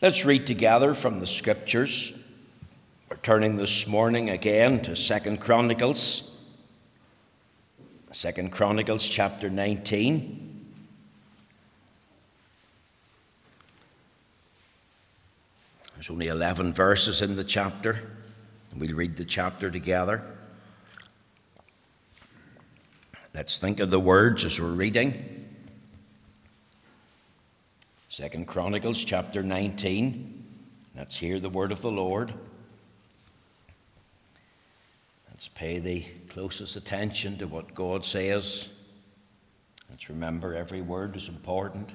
Let's read together from the scriptures. We're turning this morning again to Second Chronicles. Second Chronicles chapter 19. There's only 11 verses in the chapter. We'll read the chapter together. Let's think of the words as we're reading. Second Chronicles chapter 19. Let's hear the word of the Lord. Let's pay the closest attention to what God says. Let's remember every word is important.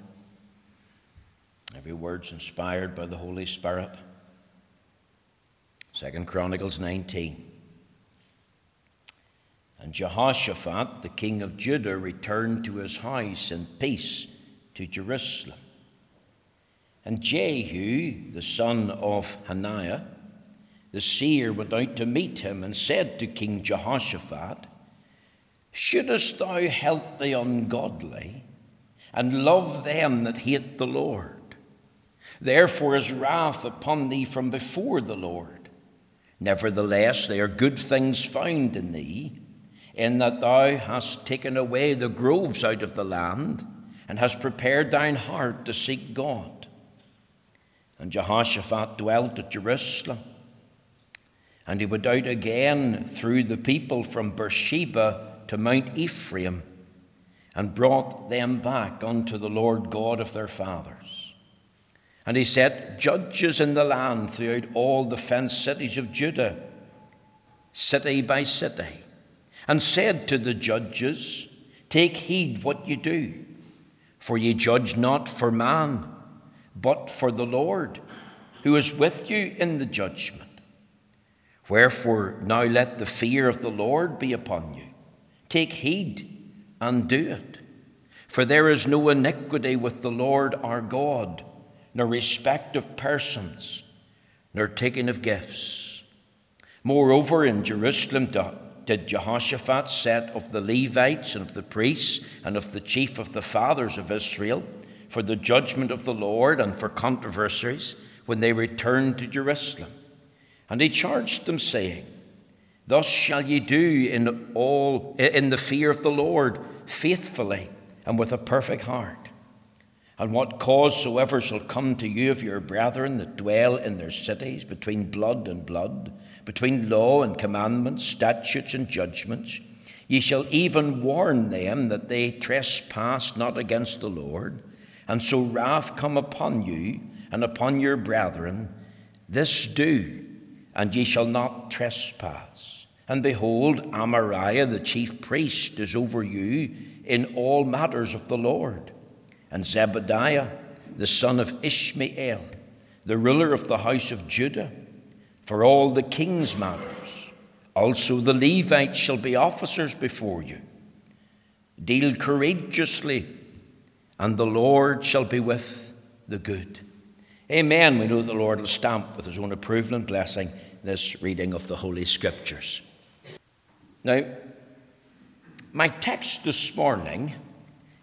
Every word's inspired by the Holy Spirit. Second Chronicles 19. And Jehoshaphat, the king of Judah, returned to his house in peace to Jerusalem. And Jehu, the son of Hananiah, the seer, went out to meet him and said to King Jehoshaphat, Shouldest thou help the ungodly and love them that hate the Lord? Therefore is wrath upon thee from before the Lord. Nevertheless, they are good things found in thee, in that thou hast taken away the groves out of the land, and hast prepared thine heart to seek God. And Jehoshaphat dwelt at Jerusalem. And he went out again through the people from Beersheba to Mount Ephraim and brought them back unto the Lord God of their fathers. And he set judges in the land throughout all the fenced cities of Judah, city by city, and said to the judges, Take heed what ye do, for ye judge not for man but for the Lord, who is with you in the judgment. Wherefore, now let the fear of the Lord be upon you. Take heed and do it. For there is no iniquity with the Lord our God, nor respect of persons, nor taking of gifts. Moreover, in Jerusalem did Jehoshaphat set of the Levites and of the priests and of the chief of the fathers of Israel for the judgment of the Lord and for controversies when they returned to Jerusalem. And he charged them, saying, Thus shall ye do in all in the fear of the Lord, faithfully and with a perfect heart. And what cause soever shall come to you of your brethren that dwell in their cities, between blood and blood, between law and commandments, statutes and judgments, ye shall even warn them that they trespass not against the Lord and so wrath come upon you and upon your brethren, this do, and ye shall not trespass. And behold, Amariah the chief priest is over you in all matters of the Lord, and Zebadiah the son of Ishmael, the ruler of the house of Judah, for all the king's matters. Also the Levites shall be officers before you. Deal courageously and the Lord shall be with the good. Amen. We know the Lord will stamp with his own approval and blessing this reading of the Holy Scriptures. Now, my text this morning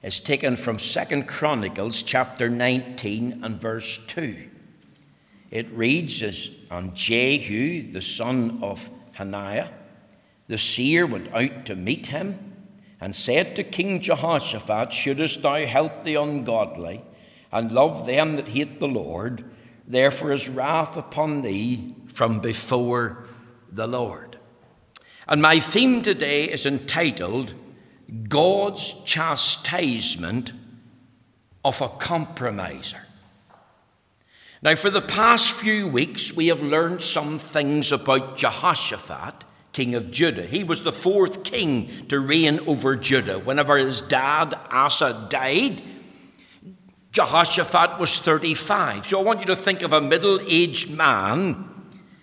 is taken from Second Chronicles chapter 19 and verse 2. It reads as on Jehu, the son of Hananiah, the seer went out to meet him and said to King Jehoshaphat, Shouldest thou help the ungodly and love them that hate the Lord? Therefore is wrath upon thee from before the Lord. And my theme today is entitled God's Chastisement of a Compromiser. Now, for the past few weeks, we have learned some things about Jehoshaphat king of Judah. He was the fourth king to reign over Judah. Whenever his dad Asa died, Jehoshaphat was 35. So I want you to think of a middle aged man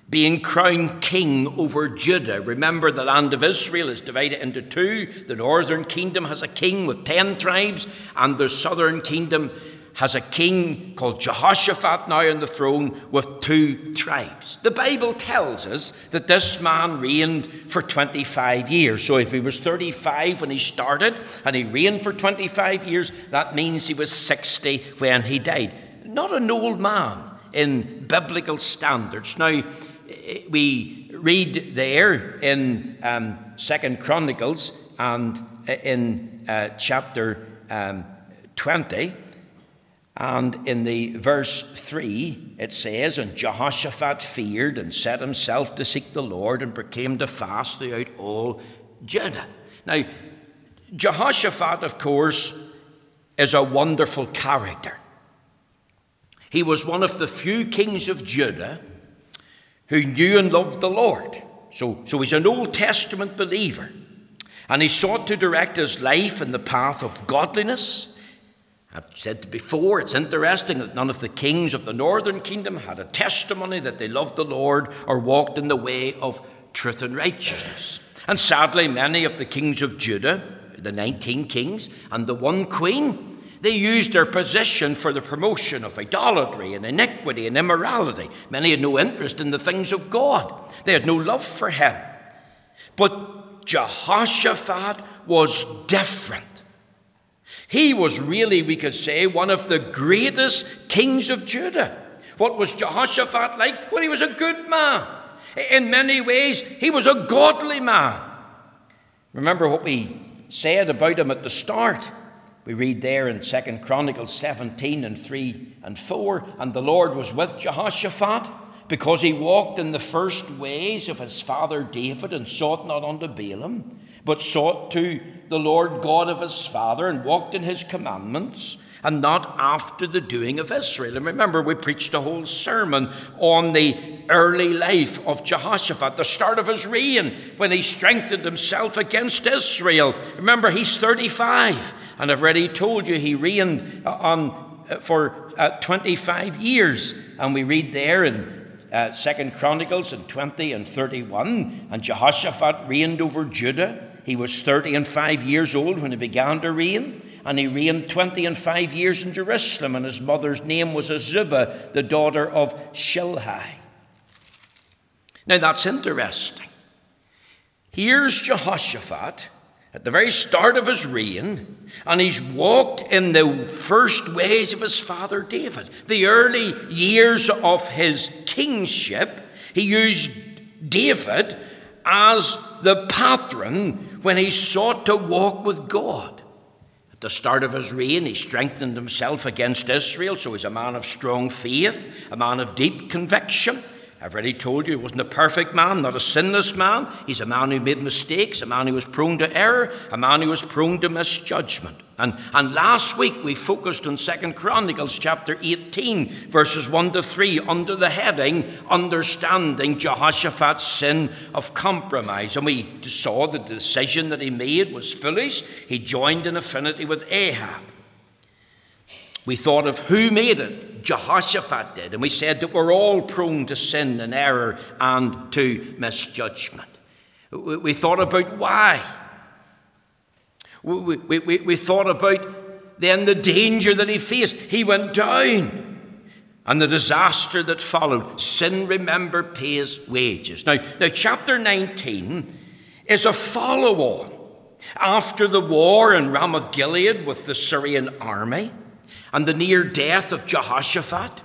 being crowned king over Judah. Remember, the land of Israel is divided into two. The northern kingdom has a king with 10 tribes, and the southern kingdom has a king called Jehoshaphat now on the throne with two tribes. The Bible tells us that this man reigned for 25 years. So if he was 35 when he started and he reigned for 25 years, that means he was 60 when he died. Not an old man in biblical standards. Now, we read there in um, Second Chronicles and in uh, chapter um, 20, and in the verse 3, it says, And Jehoshaphat feared and set himself to seek the Lord and proclaimed a fast throughout all Judah. Now, Jehoshaphat, of course, is a wonderful character. He was one of the few kings of Judah who knew and loved the Lord. So, so he's an Old Testament believer. And he sought to direct his life in the path of godliness I've said before, it's interesting that none of the kings of the northern kingdom had a testimony that they loved the Lord or walked in the way of truth and righteousness. And sadly, many of the kings of Judah, the 19 kings, and the one queen, they used their position for the promotion of idolatry and iniquity and immorality. Many had no interest in the things of God, they had no love for Him. But Jehoshaphat was different. He was really, we could say, one of the greatest kings of Judah. What was Jehoshaphat like? Well, he was a good man. In many ways, he was a godly man. Remember what we said about him at the start. We read there in 2 Chronicles 17 and 3 and 4 and the Lord was with Jehoshaphat because he walked in the first ways of his father David and sought not unto Baalim, but sought to the Lord God of his father and walked in his commandments and not after the doing of Israel. And remember, we preached a whole sermon on the early life of Jehoshaphat, the start of his reign, when he strengthened himself against Israel. Remember, he's 35, and I've already told you he reigned on uh, for uh, 25 years. And we read there in uh, Second Chronicles in 20 and 31, and Jehoshaphat reigned over Judah he was 30 and 5 years old when he began to reign, and he reigned 20 and 5 years in Jerusalem, and his mother's name was Azubah, the daughter of Shilhi. Now that's interesting. Here's Jehoshaphat at the very start of his reign, and he's walked in the first ways of his father David. The early years of his kingship, he used David as the patron when he sought to walk with God. At the start of his reign, he strengthened himself against Israel, so he's a man of strong faith, a man of deep conviction. I've already told you he wasn't a perfect man, not a sinless man. He's a man who made mistakes, a man who was prone to error, a man who was prone to misjudgment. And, and last week we focused on Second Chronicles chapter 18, verses 1 to 3, under the heading Understanding Jehoshaphat's Sin of Compromise. And we saw the decision that he made was foolish. He joined in affinity with Ahab. We thought of who made it. Jehoshaphat did. And we said that we're all prone to sin and error and to misjudgment. We thought about why. We, we, we, we thought about then the danger that he faced. He went down and the disaster that followed. Sin, remember, pays wages. Now, now chapter 19 is a follow on after the war in Ramoth Gilead with the Syrian army and the near death of Jehoshaphat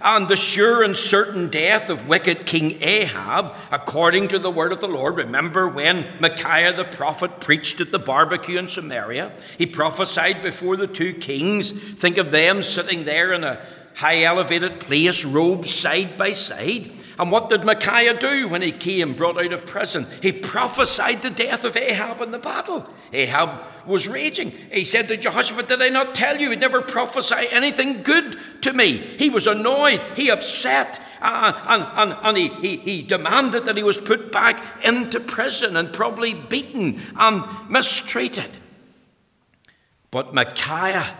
and the sure and certain death of wicked King Ahab, according to the word of the Lord. Remember when Micaiah the prophet preached at the barbecue in Samaria? He prophesied before the two kings. Think of them sitting there in a high elevated place, robes side by side. And what did Micaiah do when he came brought out of prison? He prophesied the death of Ahab in the battle. Ahab was raging. He said to Jehoshaphat, Did I not tell you he'd never prophesy anything good to me? He was annoyed, he upset. Uh, and and, and he, he, he demanded that he was put back into prison and probably beaten and mistreated. But Micaiah,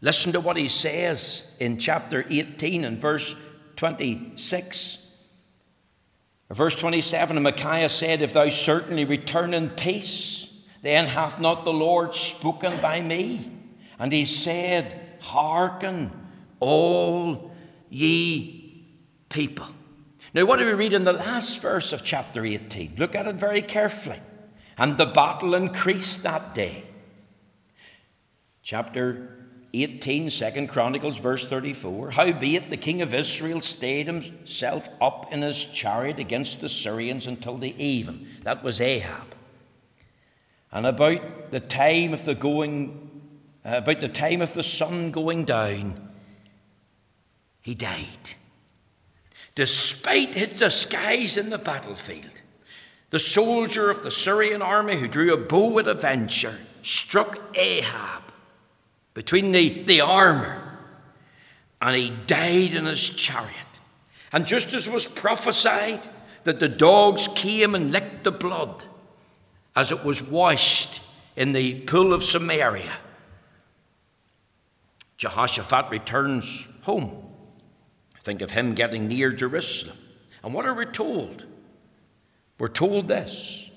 listen to what he says in chapter 18 and verse 26. Verse 27 And Micaiah said, If thou certainly return in peace, then hath not the Lord spoken by me. And he said, Hearken, all ye people. Now, what do we read in the last verse of chapter 18? Look at it very carefully. And the battle increased that day. Chapter 18, 2 Chronicles, verse 34. Howbeit the king of Israel stayed himself up in his chariot against the Syrians until the even. That was Ahab. And about the time of the going, uh, about the time of the sun going down, he died. Despite his disguise in the battlefield, the soldier of the Syrian army who drew a bow at a venture struck Ahab between the, the armour, and he died in his chariot. And just as was prophesied that the dogs came and licked the blood as it was washed in the pool of Samaria, Jehoshaphat returns home. Think of him getting near Jerusalem. And what are we told? We're told this.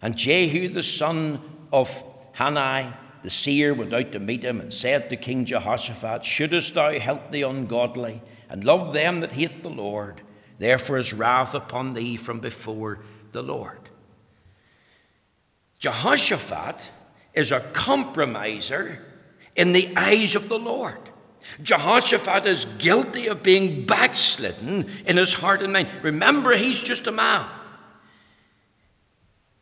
And Jehu, the son of Hanani, the seer went out to meet him and said to King Jehoshaphat, Shouldest thou help the ungodly and love them that hate the Lord? Therefore is wrath upon thee from before the Lord. Jehoshaphat is a compromiser in the eyes of the Lord. Jehoshaphat is guilty of being backslidden in his heart and mind. Remember, he's just a man.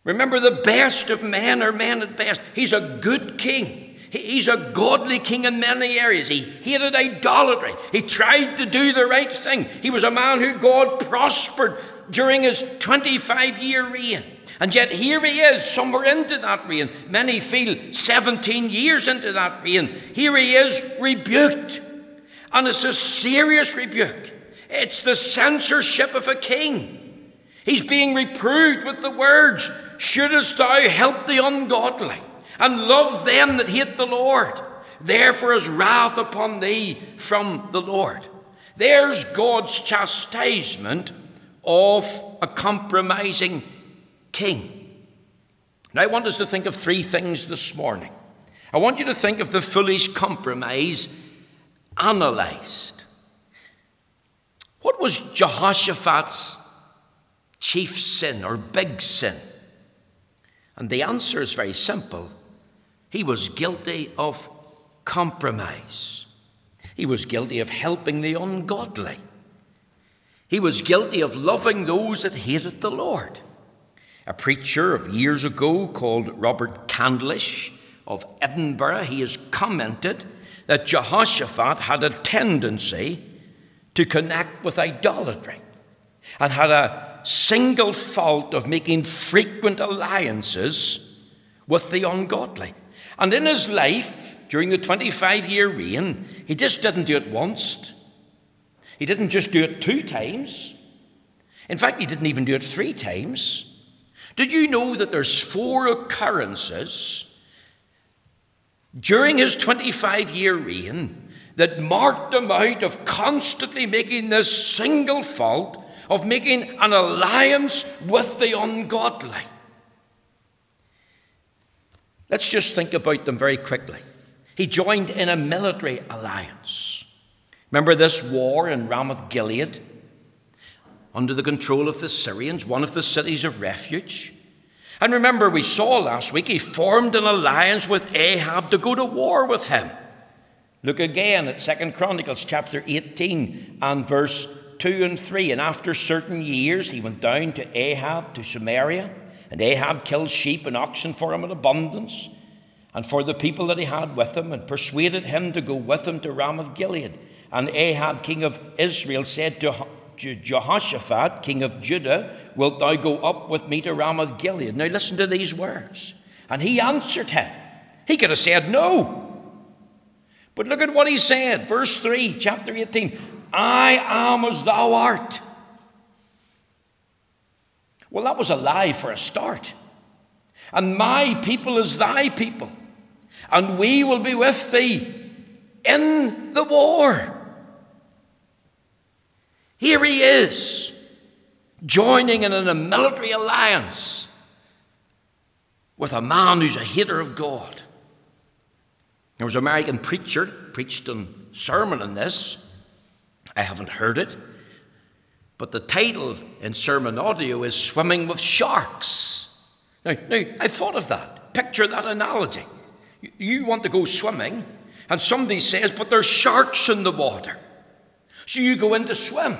Remember, the best of men are men at best. He's a good king. He's a godly king in many areas. He hated idolatry. He tried to do the right thing. He was a man who God prospered during his 25 year reign. And yet here he is, somewhere into that reign. Many feel 17 years into that reign. Here he is, rebuked. And it's a serious rebuke. It's the censorship of a king. He's being reproved with the words, Shouldest thou help the ungodly and love them that hate the Lord? Therefore is wrath upon thee from the Lord. There's God's chastisement of a compromising king. Now, I want us to think of three things this morning. I want you to think of the foolish compromise analyzed. What was Jehoshaphat's chief sin or big sin? And the answer is very simple. He was guilty of compromise. He was guilty of helping the ungodly. He was guilty of loving those that hated the Lord. A preacher of years ago called Robert Candlish of Edinburgh, he has commented that Jehoshaphat had a tendency to connect with idolatry and had a single fault of making frequent alliances with the ungodly. And in his life, during the 25 year reign, he just didn't do it once. He didn't just do it two times. In fact, he didn't even do it three times. Did you know that there's four occurrences during his 25 year reign that marked him out of constantly making this single fault of making an alliance with the ungodly. Let's just think about them very quickly. He joined in a military alliance. Remember this war in Ramoth Gilead? Under the control of the Syrians, one of the cities of refuge. And remember, we saw last week he formed an alliance with Ahab to go to war with him. Look again at Second Chronicles chapter 18 and verse 2 and 3. And after certain years, he went down to Ahab to Samaria, and Ahab killed sheep and oxen for him in abundance, and for the people that he had with him, and persuaded him to go with him to Ramoth Gilead. And Ahab, king of Israel, said to Jehoshaphat, king of Judah, Wilt thou go up with me to Ramoth Gilead? Now listen to these words. And he answered him. He could have said no. But look at what he said. Verse 3, chapter 18. I am as thou art. Well, that was a lie for a start. And my people is thy people, and we will be with thee in the war. Here he is, joining in a military alliance with a man who's a hater of God. There was an American preacher preached a sermon on this. I haven't heard it. But the title in SermonAudio is Swimming with Sharks. Now, now I thought of that. Picture that analogy. You want to go swimming, And somebody says, But there's sharks in the water. So you go in to swim.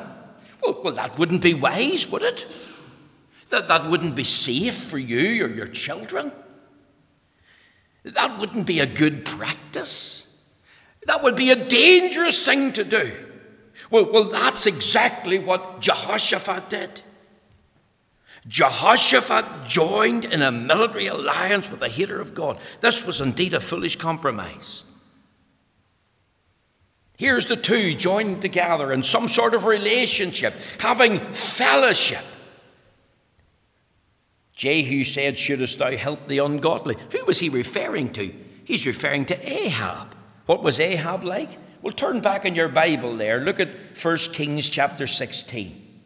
Well, well, that wouldn't be wise, would it? That, that wouldn't be safe for you or your children. That wouldn't be a good practice. That would be a dangerous thing to do. Well, well, that's exactly what Jehoshaphat did. Jehoshaphat joined in a military alliance with a hater of God. This was indeed a foolish compromise. Here's the two joined together in some sort of relationship, having fellowship. Jehu said, Shouldest thou help the ungodly? Who was he referring to? He's referring to Ahab. What was Ahab like? Well, turn back in your Bible there. Look at 1 Kings chapter 16.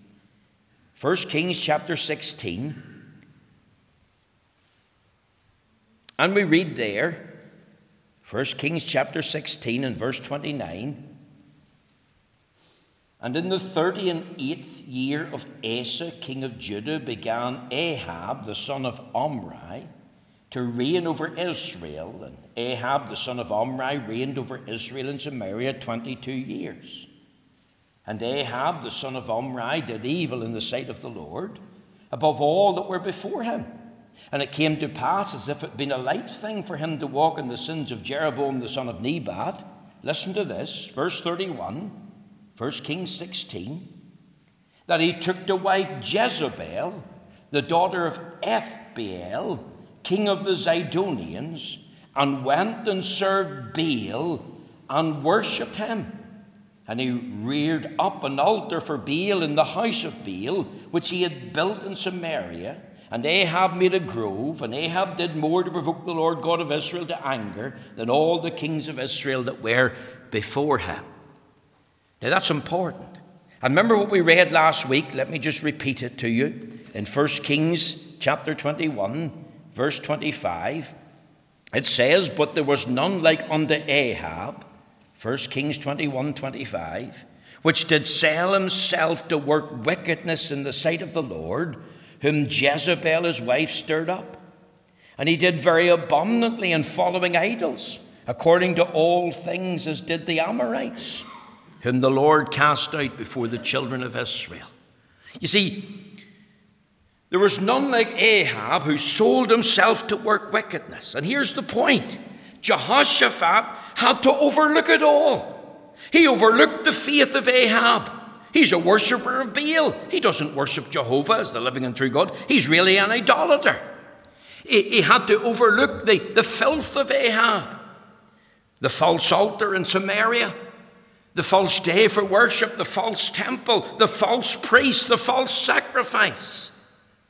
1 Kings chapter 16. And we read there, 1 Kings chapter 16 and verse 29. And in the thirty and eighth year of Asa, king of Judah, began Ahab, the son of Omri, to reign over Israel. And Ahab, the son of Omri, reigned over Israel and Samaria 22 years. And Ahab, the son of Omri, did evil in the sight of the Lord, above all that were before him. And it came to pass, as if it had been a light thing for him to walk in the sins of Jeroboam, the son of Nebat. Listen to this, verse 31. 1 Kings 16, that he took to wife Jezebel, the daughter of Ethbaal, king of the Zidonians, and went and served Baal and worshipped him. And he reared up an altar for Baal in the house of Baal, which he had built in Samaria. And Ahab made a grove, and Ahab did more to provoke the Lord God of Israel to anger than all the kings of Israel that were before him. Now that's important. And remember what we read last week? Let me just repeat it to you. In 1 Kings chapter 21, verse 25, it says, But there was none like unto Ahab, 1 Kings 21, 25, which did sell himself to work wickedness in the sight of the Lord, whom Jezebel his wife stirred up. And he did very abundantly in following idols, according to all things as did the Amorites whom the Lord cast out before the children of Israel. You see, there was none like Ahab who sold himself to work wickedness. And here's the point Jehoshaphat had to overlook it all. He overlooked the faith of Ahab. He's a worshipper of Baal. He doesn't worship Jehovah as the living and true God. He's really an idolater. He, he had to overlook the, the filth of Ahab, the false altar in Samaria, the false day for worship, the false temple, the false priest, the false sacrifice.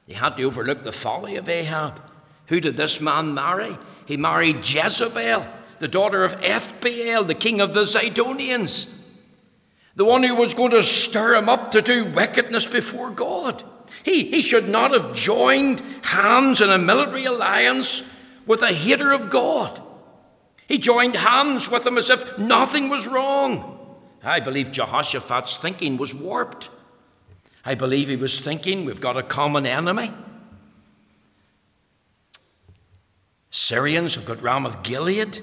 He had to overlook the folly of Ahab. Who did this man marry? He married Jezebel, the daughter of Ethbaal, the king of the Zidonians, the one who was going to stir him up to do wickedness before God. He, he should not have joined hands in a military alliance with a hater of God. He joined hands with him as if nothing was wrong. I believe Jehoshaphat's thinking was warped. I believe he was thinking we've got a common enemy. Syrians have got Ramoth Gilead.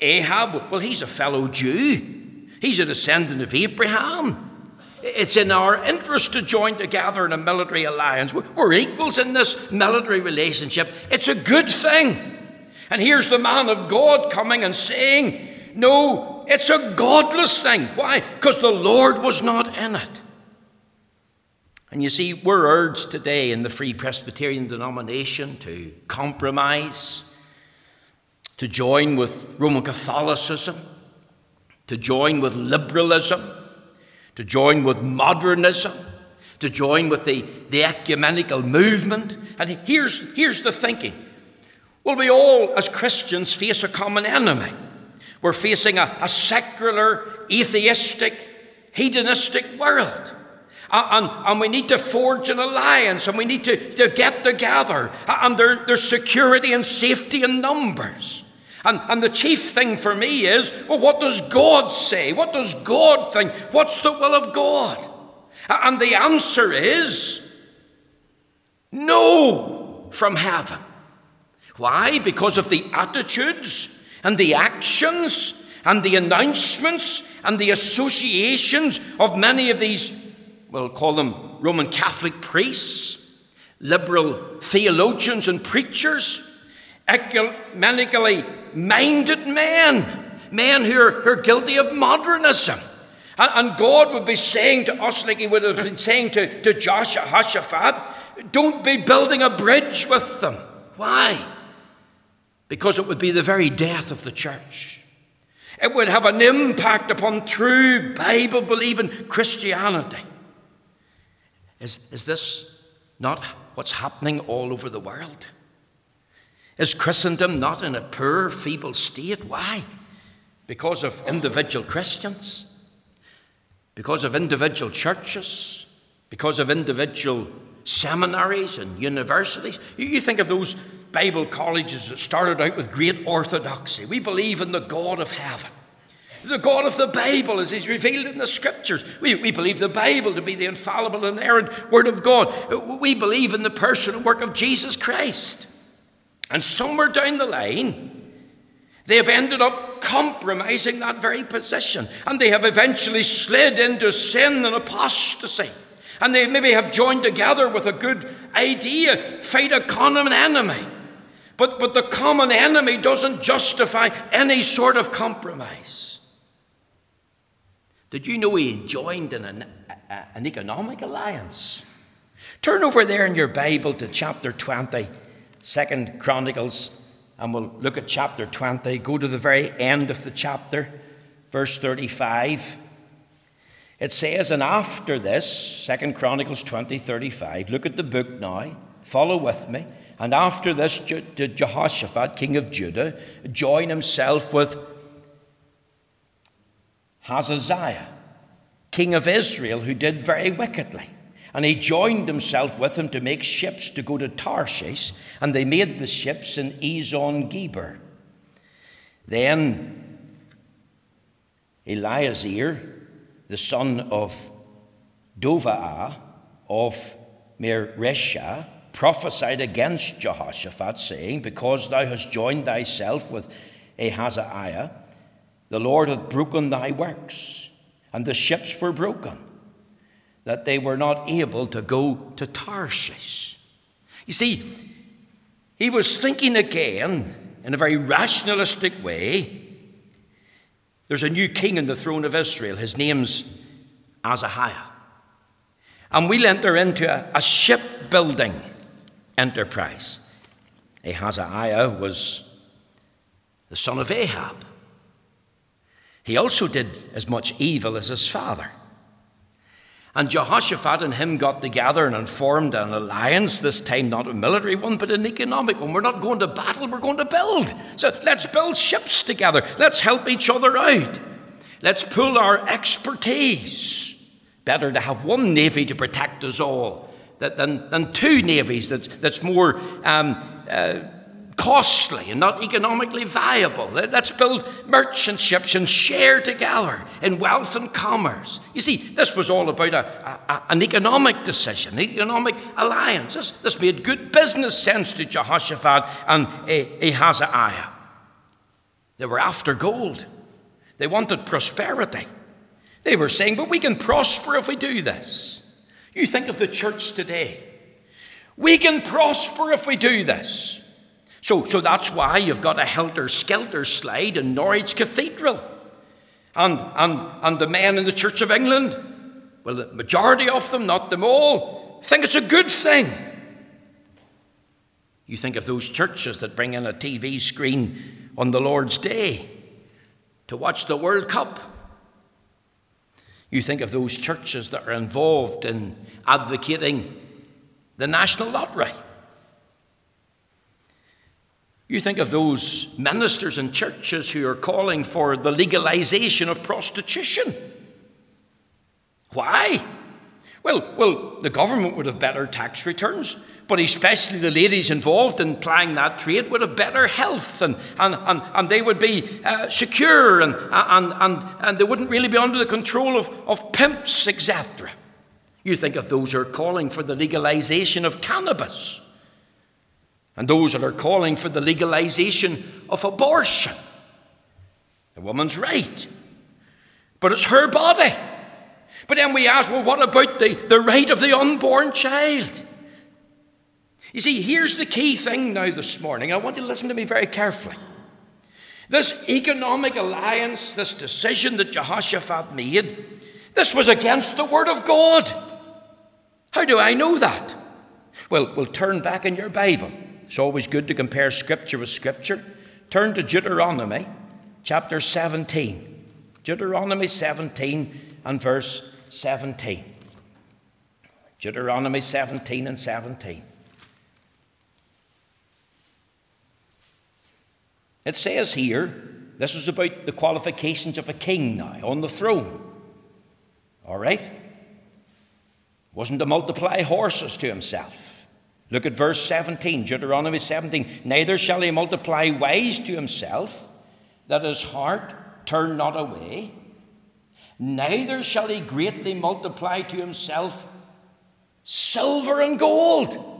Ahab, well, he's a fellow Jew. He's a descendant of Abraham. It's in our interest to join together in a military alliance. We're equals in this military relationship. It's a good thing. And here's the man of God coming and saying, No, it's a godless thing. Why? Because the Lord was not in it. And you see, we're urged today in the Free Presbyterian denomination to compromise, to join with Roman Catholicism, to join with liberalism, to join with modernism, to join with the, the ecumenical movement. And here's, here's the thinking. Well, we all, as Christians, face a common enemy. We're facing a, a secular, atheistic, hedonistic world. Uh, and, and, we need to forge an alliance and we need to, to get together. Uh, and there, there's security and safety in numbers. And, and the chief thing for me is well, what does God say? What does God think? What's the will of God? Uh, and the answer is no from heaven. Why? Because of the attitudes and the actions and the announcements and the associations of many of these, we'll call them Roman Catholic priests, liberal theologians and preachers, ecumenically minded men, men who are, who are guilty of modernism. And, and, God would be saying to us, like He would have been saying to, to Jehoshaphat, don't be building a bridge with them. Why? Because it would be the very death of the church. It would have an impact upon true Bible believing Christianity. Is, is this not what's happening all over the world? Is Christendom not in a poor, feeble state? Why? Because of individual Christians? Because of individual churches? Because of individual seminaries and universities? You think of those Bible colleges that started out with great orthodoxy. We believe in the God of heaven. The God of the Bible, as He's revealed in the Scriptures. We, we believe the Bible to be the infallible and errant Word of God. We believe in the person and work of Jesus Christ. And somewhere down the line, they have ended up compromising that very position. And they have eventually slid into sin and apostasy. And they maybe have joined together with a good idea, fight a common enemy. But, but the common enemy doesn't justify any sort of compromise. Did you know he joined in an, an economic alliance? Turn over there in your Bible to chapter 20 Second Chronicles, and we'll look at chapter 20. Go to the very end of the chapter, verse 35. It says, And after this, Second Chronicles 20, 35, look at the book now, follow with me. And after this, did Jehoshaphat, king of Judah, join himself with Ahaziah, king of Israel, who did very wickedly. And he joined himself with him to make ships to go to Tarshish, and they made the ships in Ezion Geber. Then Eleazar, the son of Dovah of Mareshah, prophesied against Jehoshaphat, saying, Because thou hast joined thyself with Ahaziah, the Lord hath broken thy works, and the ships were broken that they were not able to go to Tarshish. You see, he was thinking again in a very rationalistic way. There's a new king on the throne of Israel. His name's Ahaziah. And we'll enter into a, a shipbuilding enterprise. Ahaziah was the son of Ahab. He also did as much evil as his father. And Jehoshaphat and him got together and formed an alliance, this time not a military one, but an economic one. We're not going to battle, we're going to build. So let's build ships together. Let's help each other out. Let's pool our expertise. Better to have one navy to protect us all than, than two navies that, that's more um, uh, costly and not economically viable. Let's build merchant ships and share together in wealth and commerce. You see, this was all about a, a, an economic decision, an economic alliance. This, this made good business sense to Jehoshaphat and Ahaziah. They were after gold, they wanted prosperity. They were saying, but we can prosper if we do this. You think of the church today. We can prosper if we do this. So, so that's why you've got a helter skelter slide in Norwich Cathedral. And, and, and the men in the Church of England, well, the majority of them, not them all, think it's a good thing. You think of those churches that bring in a TV screen on the Lord's Day to watch the World Cup. You think of those churches that are involved in advocating the National Lottery. You think of those ministers and churches who are calling for the legalization of prostitution. Why? Well, well, the government would have better tax returns, but especially the ladies involved in plying that trade would have better health and, and, and, and they would be uh, secure and, and, and, and they wouldn't really be under the control of, of pimps, etc. You think of those who are calling for the legalization of cannabis and those that are calling for the legalization of abortion. The woman's right. But it's her body. But then we ask, well, what about the, the right of the unborn child? You see, here's the key thing now this morning. I want you to listen to me very carefully. This economic alliance, this decision that Jehoshaphat made, this was against the Word of God. How do I know that? Well, we'll turn back in your Bible. It's always good to compare Scripture with Scripture. Turn to Deuteronomy chapter 17. Deuteronomy 17 and verse 17. Deuteronomy 17 and 17. It says here, this is about the qualifications of a king now on the throne. All right? Wasn't to multiply horses to himself. Look at verse 17, Deuteronomy 17. Neither shall he multiply wives to himself, that his heart turn not away neither shall he greatly multiply to himself silver and gold.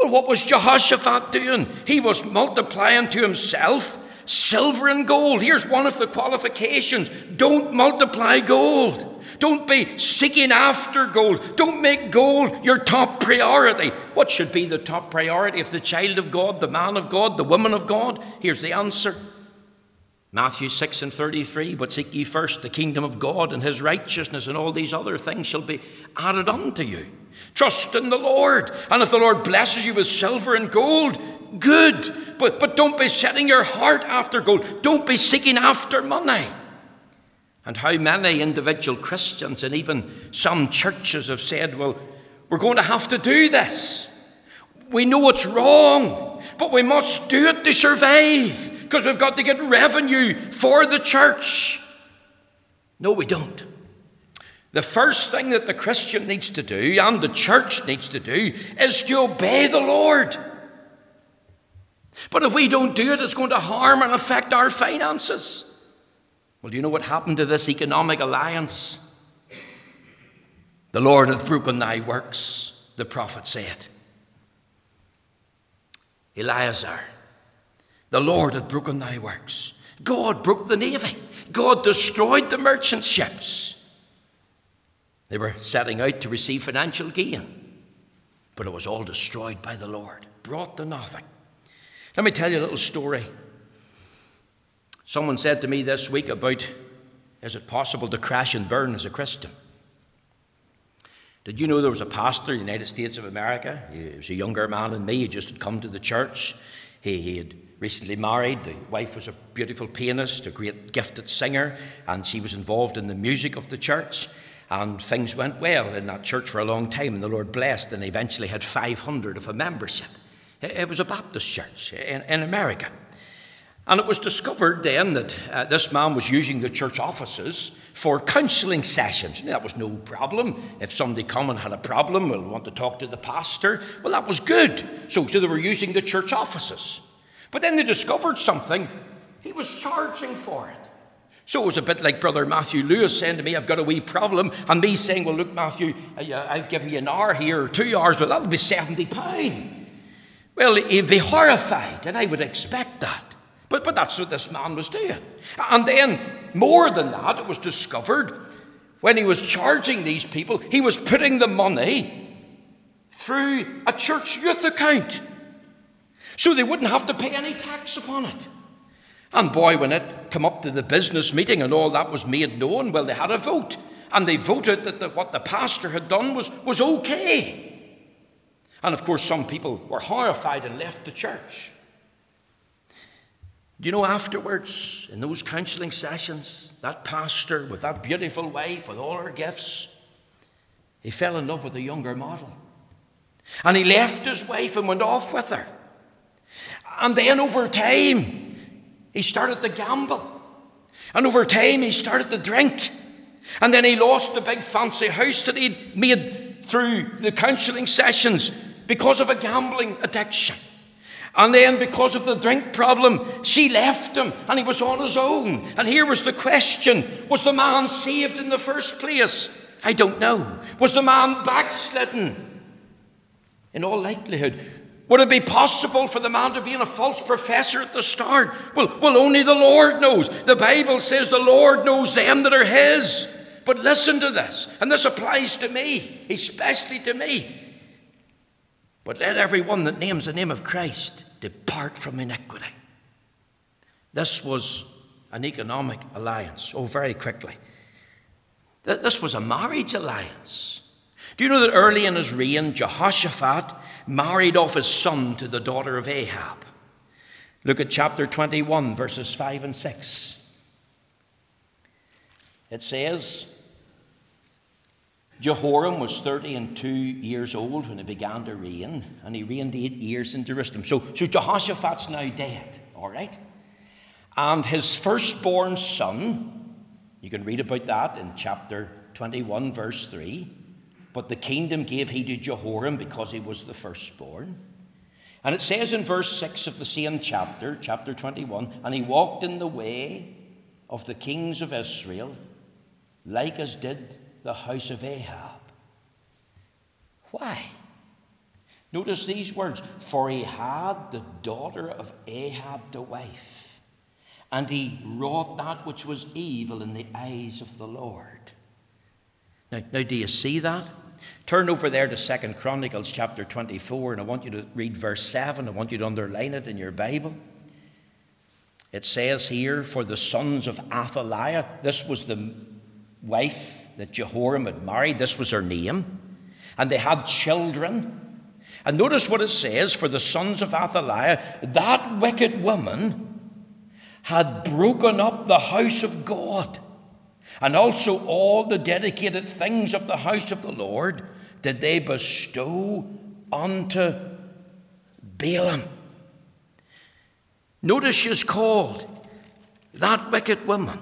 Well, what was Jehoshaphat doing? He was multiplying to himself silver and gold. Here's one of the qualifications don't multiply gold. Don't be seeking after gold. Don't make gold your top priority. What should be the top priority of the child of God, the man of God, the woman of God? Here's the answer Matthew 6 and 33, but seek ye first the kingdom of God and his righteousness, and all these other things shall be added unto you. Trust in the Lord. And if the Lord blesses you with silver and gold, good. But, but don't be setting your heart after gold. Don't be seeking after money. And how many individual Christians and even some churches have said, well, we're going to have to do this. We know it's wrong, but we must do it to survive because we've got to get revenue for the church. No, we don't. The first thing that the Christian needs to do and the church needs to do is to obey the Lord. But if we don't do it, it's going to harm and affect our finances. Well, do you know what happened to this economic alliance? The Lord hath broken thy works, the prophet said. Eleazar the Lord had broken thy works. God broke the navy. God destroyed the merchant ships. They were setting out to receive financial gain, but it was all destroyed by the Lord, brought to nothing. Let me tell you a little story. Someone said to me this week about is it possible to crash and burn as a Christian? Did you know there was a pastor in the United States of America? He was a younger man than me. He just had come to the church. He, he had recently married. The wife was a beautiful pianist, a great gifted singer, and she was involved in the music of the church. And things went well in that church for a long time, and the Lord blessed, and eventually had 500 of a membership. It was a Baptist church in, in America. And it was discovered then that uh, this man was using the church offices for counselling sessions. Now, that was no problem. If somebody come and had a problem, will want to talk to the pastor, well, that was good. So, so they were using the church offices. But then they discovered something. He was charging for it. So it was a bit like Brother Matthew Lewis saying to me, I've got a wee problem, and me saying, Well, look, Matthew, I've uh, given you an hour here or two hours, but that'll be £70. Well, he'd be horrified, and I would expect that. But, but that's what this man was doing. And then, more than that, it was discovered when he was charging these people, he was putting the money through a church youth account so they wouldn't have to pay any tax upon it. And boy, when it come up to the business meeting and all that was made known, well, they had a vote. And they voted that the, what the pastor had done was, was okay. And of course, some people were horrified and left the church. Do you know, afterwards, in those counseling sessions, that pastor with that beautiful wife with all her gifts, he fell in love with a younger model. And he left his wife and went off with her. And then over time, he started to gamble. And over time, he started to drink. And then he lost the big fancy house that he'd made through the counseling sessions because of a gambling addiction. And then, because of the drink problem, she left him and he was on his own. And here was the question Was the man saved in the first place? I don't know. Was the man backslidden? In all likelihood, Would it be possible for the man to be in a false professor at the start? Well, well, only the Lord knows. The Bible says the Lord knows them that are His. But listen to this, and this applies to me, especially to me. But let everyone that names the name of Christ depart from iniquity. This was an economic alliance. Oh, very quickly. This was a marriage alliance. Do you know that early in his reign, Jehoshaphat married off his son to the daughter of Ahab. Look at chapter 21, verses 5 and 6. It says, Jehoram was 30 and 2 years old when he began to reign, and he reigned eight years in Jerusalem. So, so Jehoshaphat's now dead, all right? And his firstborn son, you can read about that in chapter 21, verse 3 but the kingdom gave he to Jehoram because he was the firstborn. And it says in verse 6 of the same chapter, chapter 21, and he walked in the way of the kings of Israel, like as did the house of Ahab. Why? Notice these words For he had the daughter of Ahab to wife, and he wrought that which was evil in the eyes of the Lord. Now, now do you see that? Turn over there to Second Chronicles chapter 24, and I want you to read verse 7. I want you to underline it in your Bible. It says here, For the sons of Athaliah, this was the wife that Jehoram had married, this was her name, and they had children. And notice what it says For the sons of Athaliah, that wicked woman had broken up the house of God and also all the dedicated things of the house of the Lord did they bestow unto Baalim. Notice she's called that wicked woman.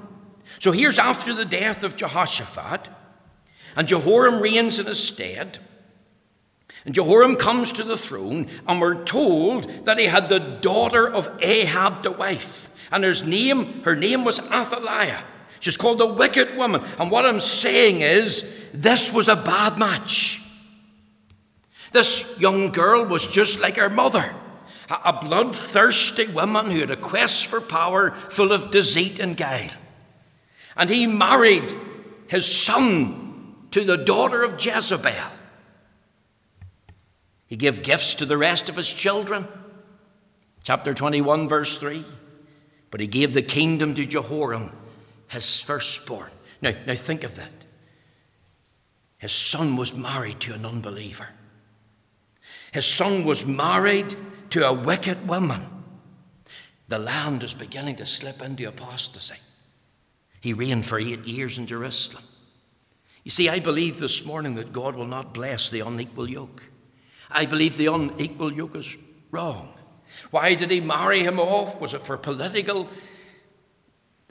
So here's after the death of Jehoshaphat, and Jehoram reigns in his stead. And Jehoram comes to the throne, and we're told that he had the daughter of Ahab the wife. And her name, her name was Athaliah. She's called the wicked woman. And what I'm saying is, this was a bad match. This young girl was just like her mother, a bloodthirsty woman who had a quest for power full of deceit and guile. And he married his son to the daughter of Jezebel. He gave gifts to the rest of his children. Chapter 21, verse 3. But he gave the kingdom to Jehoram his firstborn. Now, now think of that. His son was married to an unbeliever. His son was married to a wicked woman. The land is beginning to slip into apostasy. He reigned for eight years in Jerusalem. You see, I believe this morning that God will not bless the unequal yoke. I believe the unequal yoke is wrong. Why did he marry him off? Was it for political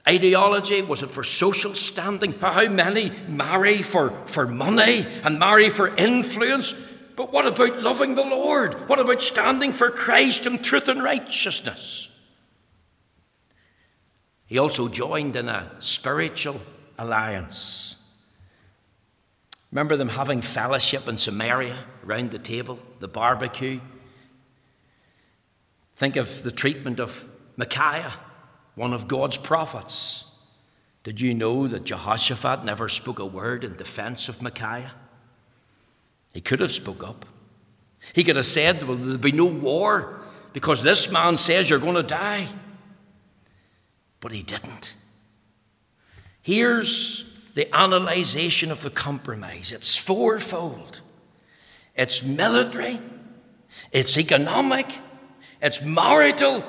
ideology? Was it for social standing? How many marry for, for money and marry for influence? But what about loving the Lord? What about standing for Christ and truth and righteousness? He also joined in a spiritual alliance. Remember them having fellowship in Samaria around the table, the barbecue? Think of the treatment of Micaiah one of God's prophets. Did you know that Jehoshaphat never spoke a word in defense of Micaiah? He could have spoke up. He could have said, Well, there'll be no war because this man says you're going to die. But he didn't. Here's the analyzation of the compromise it's fourfold it's military, it's economic, it's marital,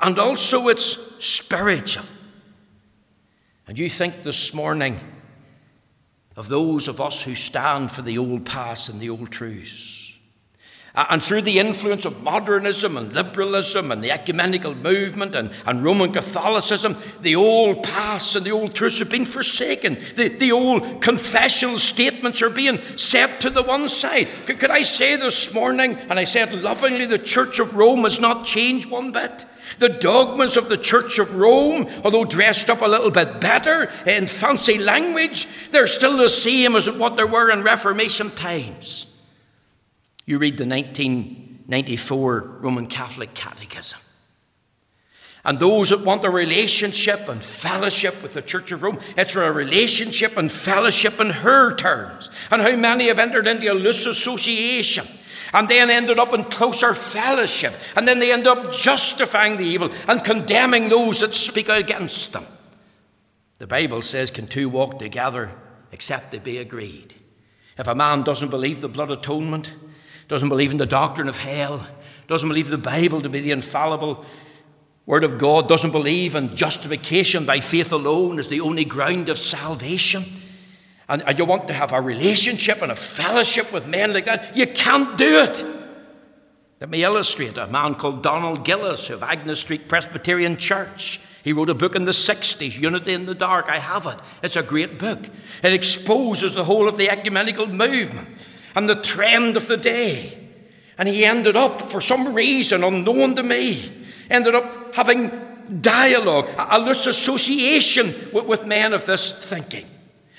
and also it's spiritual. And you think this morning of those of us who stand for the old past and the old truths. And through the influence of modernism and liberalism and the ecumenical movement and, and Roman Catholicism, the old past and the old truths have been forsaken. The, the old confessional statements are being set to the one side. Could, could I say this morning, and I said lovingly, the Church of Rome has not changed one bit. The dogmas of the Church of Rome, although dressed up a little bit better in fancy language, they're still the same as what they were in Reformation times. You read the 1994 Roman Catholic Catechism. And those that want a relationship and fellowship with the Church of Rome, it's a relationship and fellowship in her terms. And how many have entered into a loose association and then ended up in closer fellowship. And then they end up justifying the evil and condemning those that speak against them. The Bible says, Can two walk together except they be agreed? If a man doesn't believe the blood atonement, doesn't believe in the doctrine of hell, doesn't believe the Bible to be the infallible Word of God, doesn't believe in justification by faith alone as the only ground of salvation, and, you want to have a relationship and a fellowship with men like that, you can't do it. Let me illustrate a man called Donald Gillies of Agnes Street Presbyterian Church. He wrote a book in the 60s, Unity in the Dark. I have it. It's a great book. It exposes the whole of the ecumenical movement and the trend of the day. And he ended up, for some reason unknown to me, ended up having dialogue, a loose association with, with men of this thinking.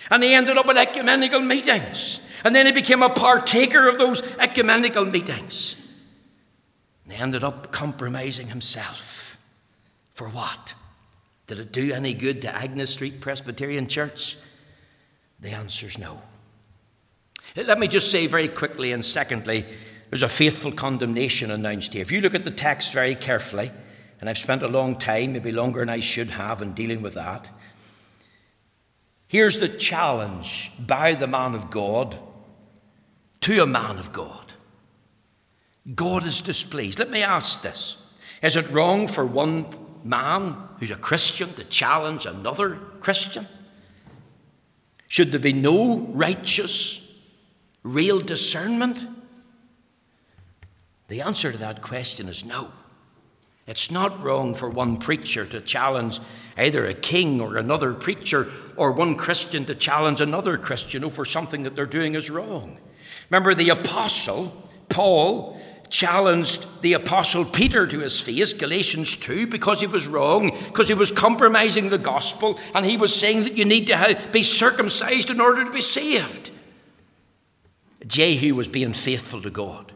And he ended up at ecumenical meetings. And then he became a partaker of those ecumenical meetings. And he ended up compromising himself. For what? Did it do any good to Agnes Street Presbyterian Church? The answer is no. Let me just say very quickly and secondly, there's a faithful condemnation announced here. If you look at the text very carefully, and I've spent a long time, maybe longer than I should have, in dealing with that, here's the challenge by the man of God to a man of God. God is displeased. Let me ask this Is it wrong for one man who's a Christian to challenge another Christian? Should there be no righteous, real discernment? The answer to that question is no. It's not wrong for one preacher to challenge either a king or another preacher, or one Christian to challenge another Christian over something that they're doing is wrong. Remember, the apostle, Paul, challenged the apostle Peter to his face, Galatians 2, because he was wrong, because he was compromising the gospel, and he was saying that you need to be circumcised in order to be saved. Jehu was being faithful to God.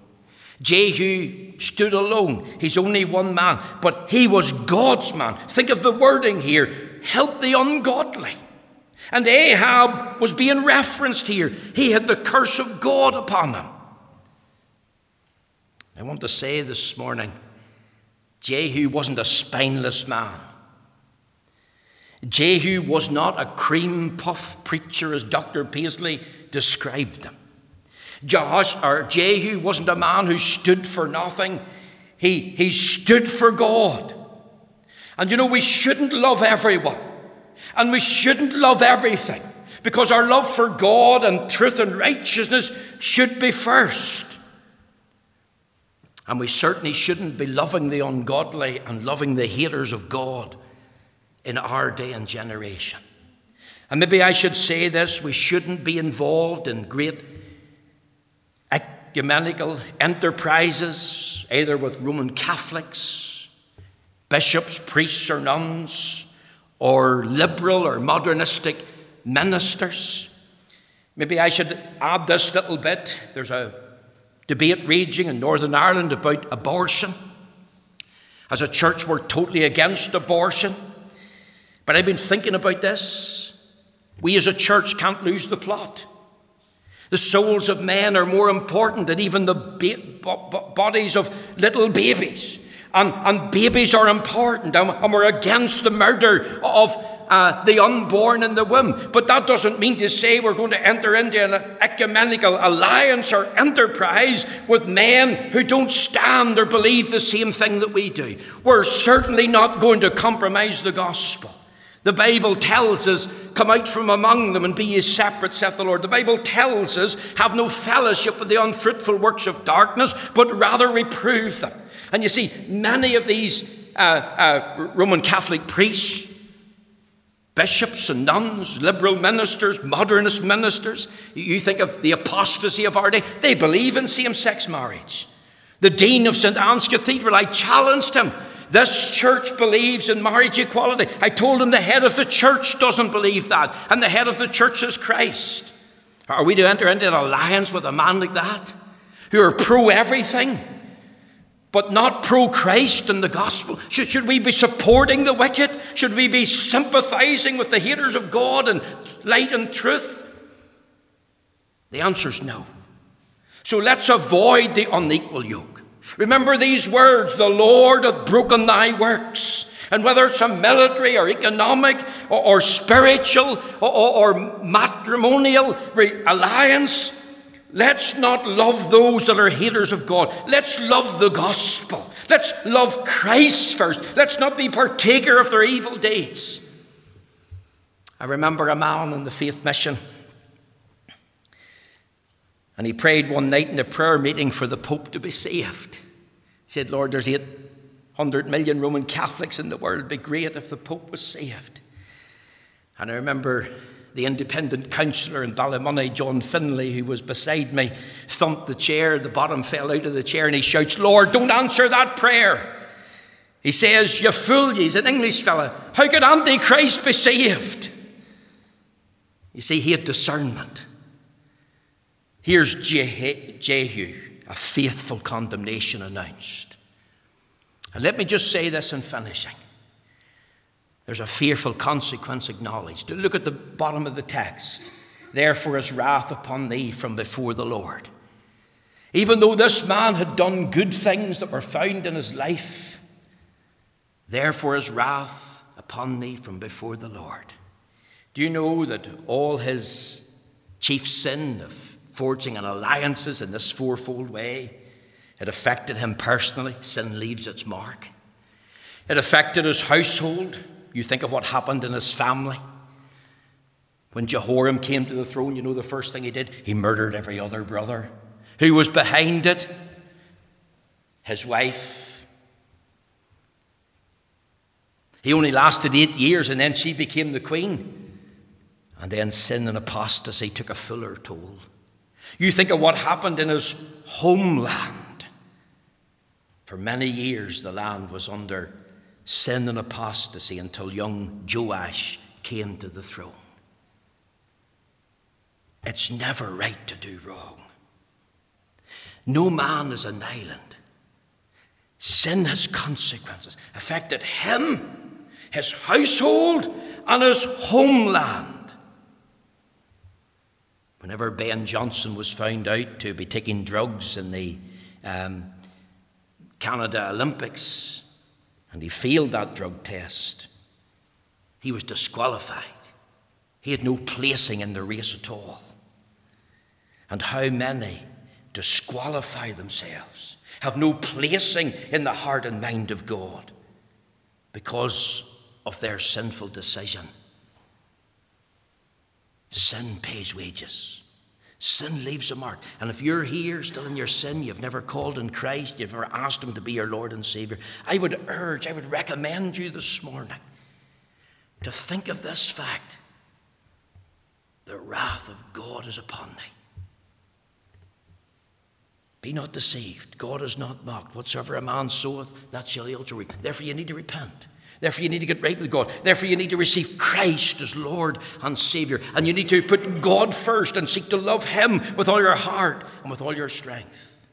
Jehu stood alone. He's only one man, but he was God's man. Think of the wording here help the ungodly. And Ahab was being referenced here. He had the curse of God upon him. I want to say this morning Jehu wasn't a spineless man. Jehu was not a cream puff preacher as Dr. Paisley described him. Josh or Jehu wasn't a man who stood for nothing. He, he stood for God. And you know, we shouldn't love everyone. And we shouldn't love everything. Because our love for God and truth and righteousness should be first. And we certainly shouldn't be loving the ungodly and loving the haters of God in our day and generation. And maybe I should say this we shouldn't be involved in great ecumenical enterprises, either with Roman Catholics, bishops, priests, or nuns, or liberal or modernistic ministers. Maybe I should add this little bit. There's a debate raging in Northern Ireland about abortion. As a church, we're totally against abortion. But I've been thinking about this. We as a church can't lose the plot. The souls of men are more important than even the ba- bodies of little babies. And, and babies are important, and, and we're against the murder of uh, the unborn in the womb. But that doesn't mean to say we're going to enter into an ecumenical alliance or enterprise with men who don't stand or believe the same thing that we do. We're certainly not going to compromise the gospel. The Bible tells us, Come out from among them and be ye separate, saith the Lord. The Bible tells us, Have no fellowship with the unfruitful works of darkness, but rather reprove them. And you see, many of these uh, uh, Roman Catholic priests, bishops and nuns, liberal ministers, modernist ministers. You think of the apostasy of our day, they believe in same sex marriage. The dean of St. Anne's Cathedral, I challenged him. This church believes in marriage equality. I told him the head of the church doesn't believe that, and the head of the church is Christ. Are we to enter into an alliance with a man like that, who are pro everything? but not pro Christ and the gospel? Should, should we be supporting the wicked? Should we be sympathizing with the haters of God and light and truth? The answer is no. So let's avoid the unequal yoke. Remember these words the Lord hath broken thy works. And whether it's a military or economic or, or spiritual or, or, matrimonial alliance, Let's not love those that are haters of God. Let's love the gospel. Let's love Christ first. Let's not be partaker of their evil deeds. I remember a man in the faith mission, and he prayed one night in a prayer meeting for the Pope to be saved. He said, Lord, there's 800 million Roman Catholics in the world. It'd be great if the Pope was saved. And I remember the independent councillor in Ballymoney, John Finlay, who was beside me, thumped the chair. The bottom fell out of the chair and he shouts, Lord, don't answer that prayer. He says, You fool, he's an English fella. How could Antichrist be saved? You see, he had discernment. Here's Jehu, a faithful condemnation announced. And let me just say this in finishing. There's a fearful consequence acknowledged. Look at the bottom of the text. Therefore is wrath upon thee from before the Lord. Even though this man had done good things that were found in his life, therefore is wrath upon thee from before the Lord. Do you know that all his chief sin of forging an alliances in this fourfold way, it affected him personally? Sin leaves its mark. It affected his household. You think of what happened in his family. When Jehoram came to the throne, you know the first thing he did? He murdered every other brother. Who was behind it? His wife. He only lasted eight years and then she became the queen. And then sin and apostasy took a fuller toll. You think of what happened in his homeland. For many years, the land was under sin and apostasy until young Joash came to the throne. It's never right to do wrong. No man is an island. Sin has consequences, affected him, his household, and his homeland. Whenever Ben Johnson was found out to be taking drugs in the um, Canada Olympics, and he failed that drug test, he was disqualified. He had no placing in the race at all. And how many disqualify themselves, have no placing in the heart and mind of God because of their sinful decision. Sin pays wages. Sin leaves a mark. And if you're here still in your sin, you've never called in Christ, you've never asked Him to be your Lord and Savior, I would urge, I would recommend you this morning to think of this fact the wrath of God is upon thee. Be not deceived. God is not mocked. Whatsoever a man soweth, that shall he also reap. Therefore, you need to repent. Therefore, you need to get right with God. Therefore, you need to receive Christ as Lord and Savior. And you need to put God first and seek to love Him with all your heart and with all your strength.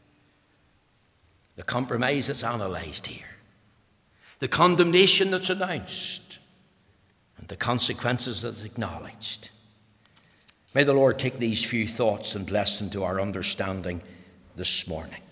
The compromise that's analysed here, the condemnation that's announced, and the consequences that's acknowledged. May the Lord take these few thoughts and bless them to our understanding this morning.